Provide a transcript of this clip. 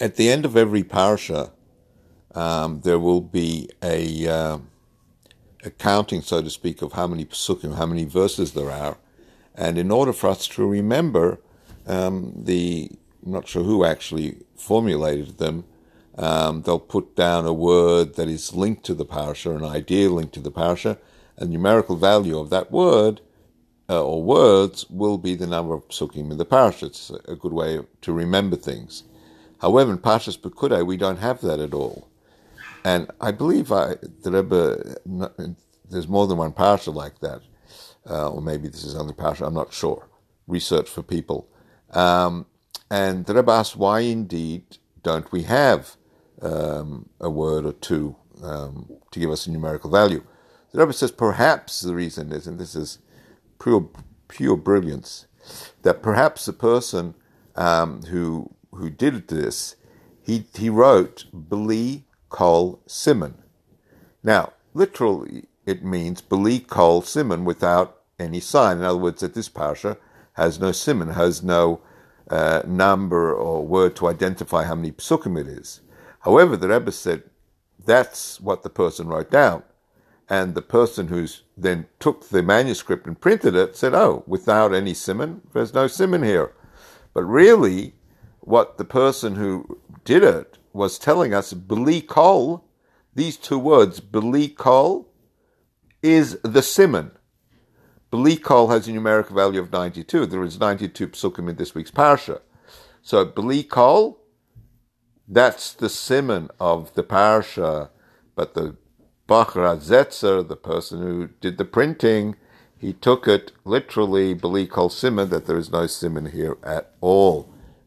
at the end of every parsha, um, there will be a, uh, a counting, so to speak, of how many psukim, how many verses there are. And in order for us to remember, um, the I'm not sure who actually formulated them. Um, they'll put down a word that is linked to the parsha, an idea linked to the parsha, and numerical value of that word uh, or words will be the number of psukim in the parsha. It's a good way to remember things. However, in Parshas Pekudei, we don't have that at all. And I believe I, the Rebbe, there's more than one parsha like that, uh, or maybe this is only parsha, I'm not sure. Research for people. Um, and the Rebbe asks, why indeed don't we have um, a word or two um, to give us a numerical value? The Rebbe says perhaps the reason is, and this is pure, pure brilliance, that perhaps the person um, who who did this, he he wrote Beli Kol Simon. Now, literally, it means Beli Kol Simon without any sign. In other words, that this parsha has no simon, has no uh, number or word to identify how many psukim it is. However, the Rebbe said that's what the person wrote down. And the person who's then took the manuscript and printed it said, oh, without any simon, there's no simon here. But really, what the person who did it was telling us, Kol, these two words, Kol, is the simon. Kol has a numeric value of 92. There is 92 psukim in this week's parsha. So Kol, that's the simon of the parsha, but the Bachar Zetzer, the person who did the printing, he took it literally, Kol Simon, that there is no simon here at all.